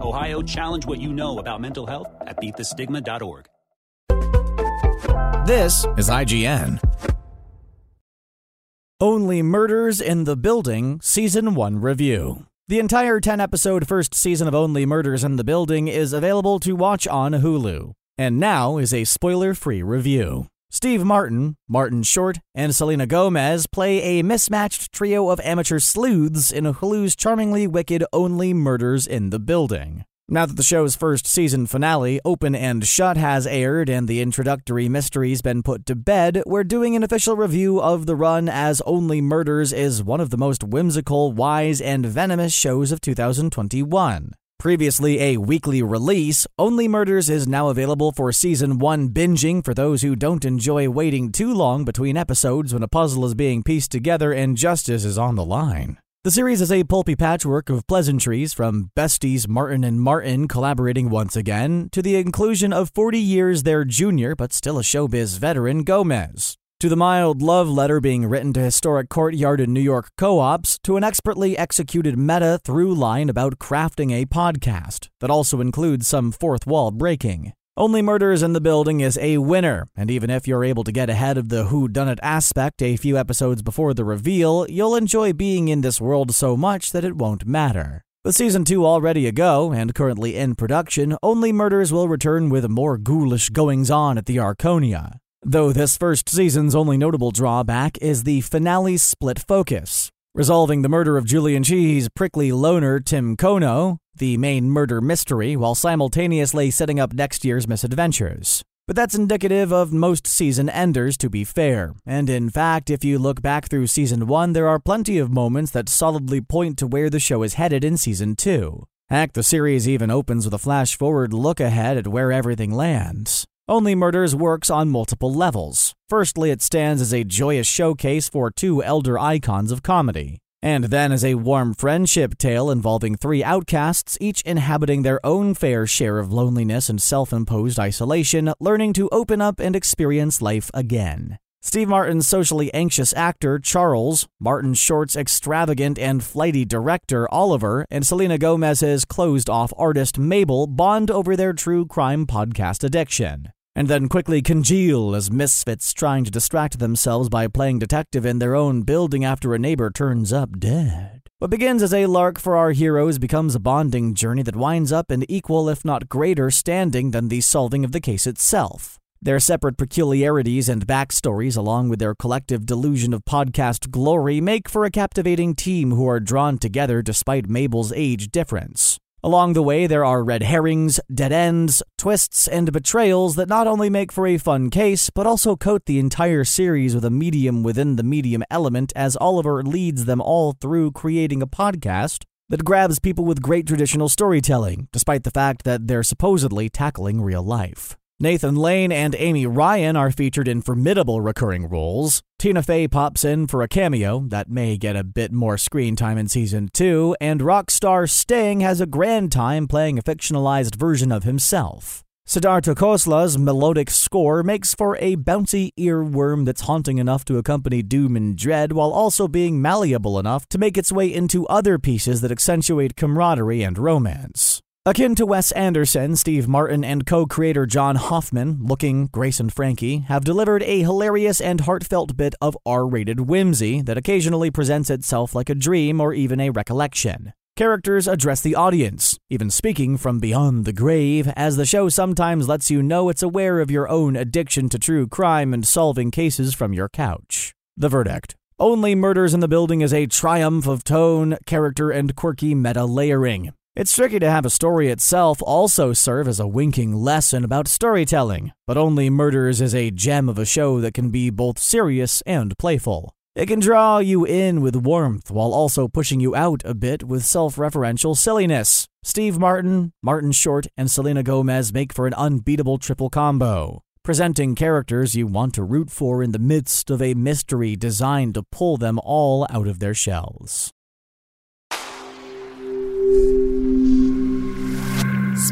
Ohio, challenge what you know about mental health at beatthestigma.org. This is IGN. Only Murders in the Building Season 1 Review. The entire 10 episode first season of Only Murders in the Building is available to watch on Hulu. And now is a spoiler free review. Steve Martin, Martin Short, and Selena Gomez play a mismatched trio of amateur sleuths in Hulu's charmingly wicked Only Murders in the Building. Now that the show's first season finale, Open and Shut, has aired and the introductory mystery's been put to bed, we're doing an official review of the run as Only Murders is one of the most whimsical, wise, and venomous shows of 2021. Previously a weekly release, Only Murders is now available for season 1 binging for those who don't enjoy waiting too long between episodes when a puzzle is being pieced together and justice is on the line. The series is a pulpy patchwork of pleasantries from besties Martin and Martin collaborating once again to the inclusion of 40 years their junior but still a showbiz veteran Gomez. To the mild love letter being written to historic courtyard in New York co ops, to an expertly executed meta through line about crafting a podcast that also includes some fourth wall breaking. Only Murders in the Building is a winner, and even if you're able to get ahead of the who done it aspect a few episodes before the reveal, you'll enjoy being in this world so much that it won't matter. With season 2 already ago and currently in production, Only Murders will return with more ghoulish goings on at the Arconia. Though this first season's only notable drawback is the finale's split focus. Resolving the murder of Julian Chee's prickly loner Tim Kono, the main murder mystery, while simultaneously setting up next year's misadventures. But that's indicative of most season enders, to be fair. And in fact, if you look back through season 1, there are plenty of moments that solidly point to where the show is headed in season 2. Heck, the series even opens with a flash forward look ahead at where everything lands. Only Murders works on multiple levels. Firstly, it stands as a joyous showcase for two elder icons of comedy. And then as a warm friendship tale involving three outcasts, each inhabiting their own fair share of loneliness and self imposed isolation, learning to open up and experience life again. Steve Martin's socially anxious actor, Charles, Martin Short's extravagant and flighty director, Oliver, and Selena Gomez's closed off artist, Mabel, bond over their true crime podcast addiction and then quickly congeal as misfits trying to distract themselves by playing detective in their own building after a neighbor turns up dead. What begins as a lark for our heroes becomes a bonding journey that winds up in equal, if not greater, standing than the solving of the case itself. Their separate peculiarities and backstories, along with their collective delusion of podcast glory, make for a captivating team who are drawn together despite Mabel's age difference. Along the way, there are red herrings, dead ends, twists, and betrayals that not only make for a fun case, but also coat the entire series with a medium within the medium element as Oliver leads them all through creating a podcast that grabs people with great traditional storytelling, despite the fact that they're supposedly tackling real life. Nathan Lane and Amy Ryan are featured in formidable recurring roles. Tina Fey pops in for a cameo that may get a bit more screen time in season 2, and rock star Sting has a grand time playing a fictionalized version of himself. Siddhartha Khosla's melodic score makes for a bouncy earworm that's haunting enough to accompany doom and dread while also being malleable enough to make its way into other pieces that accentuate camaraderie and romance. Akin to Wes Anderson, Steve Martin and co creator John Hoffman, Looking, Grace and Frankie, have delivered a hilarious and heartfelt bit of R rated whimsy that occasionally presents itself like a dream or even a recollection. Characters address the audience, even speaking from beyond the grave, as the show sometimes lets you know it's aware of your own addiction to true crime and solving cases from your couch. The verdict Only Murders in the Building is a triumph of tone, character, and quirky meta layering. It's tricky to have a story itself also serve as a winking lesson about storytelling, but Only Murders is a gem of a show that can be both serious and playful. It can draw you in with warmth while also pushing you out a bit with self referential silliness. Steve Martin, Martin Short, and Selena Gomez make for an unbeatable triple combo, presenting characters you want to root for in the midst of a mystery designed to pull them all out of their shells.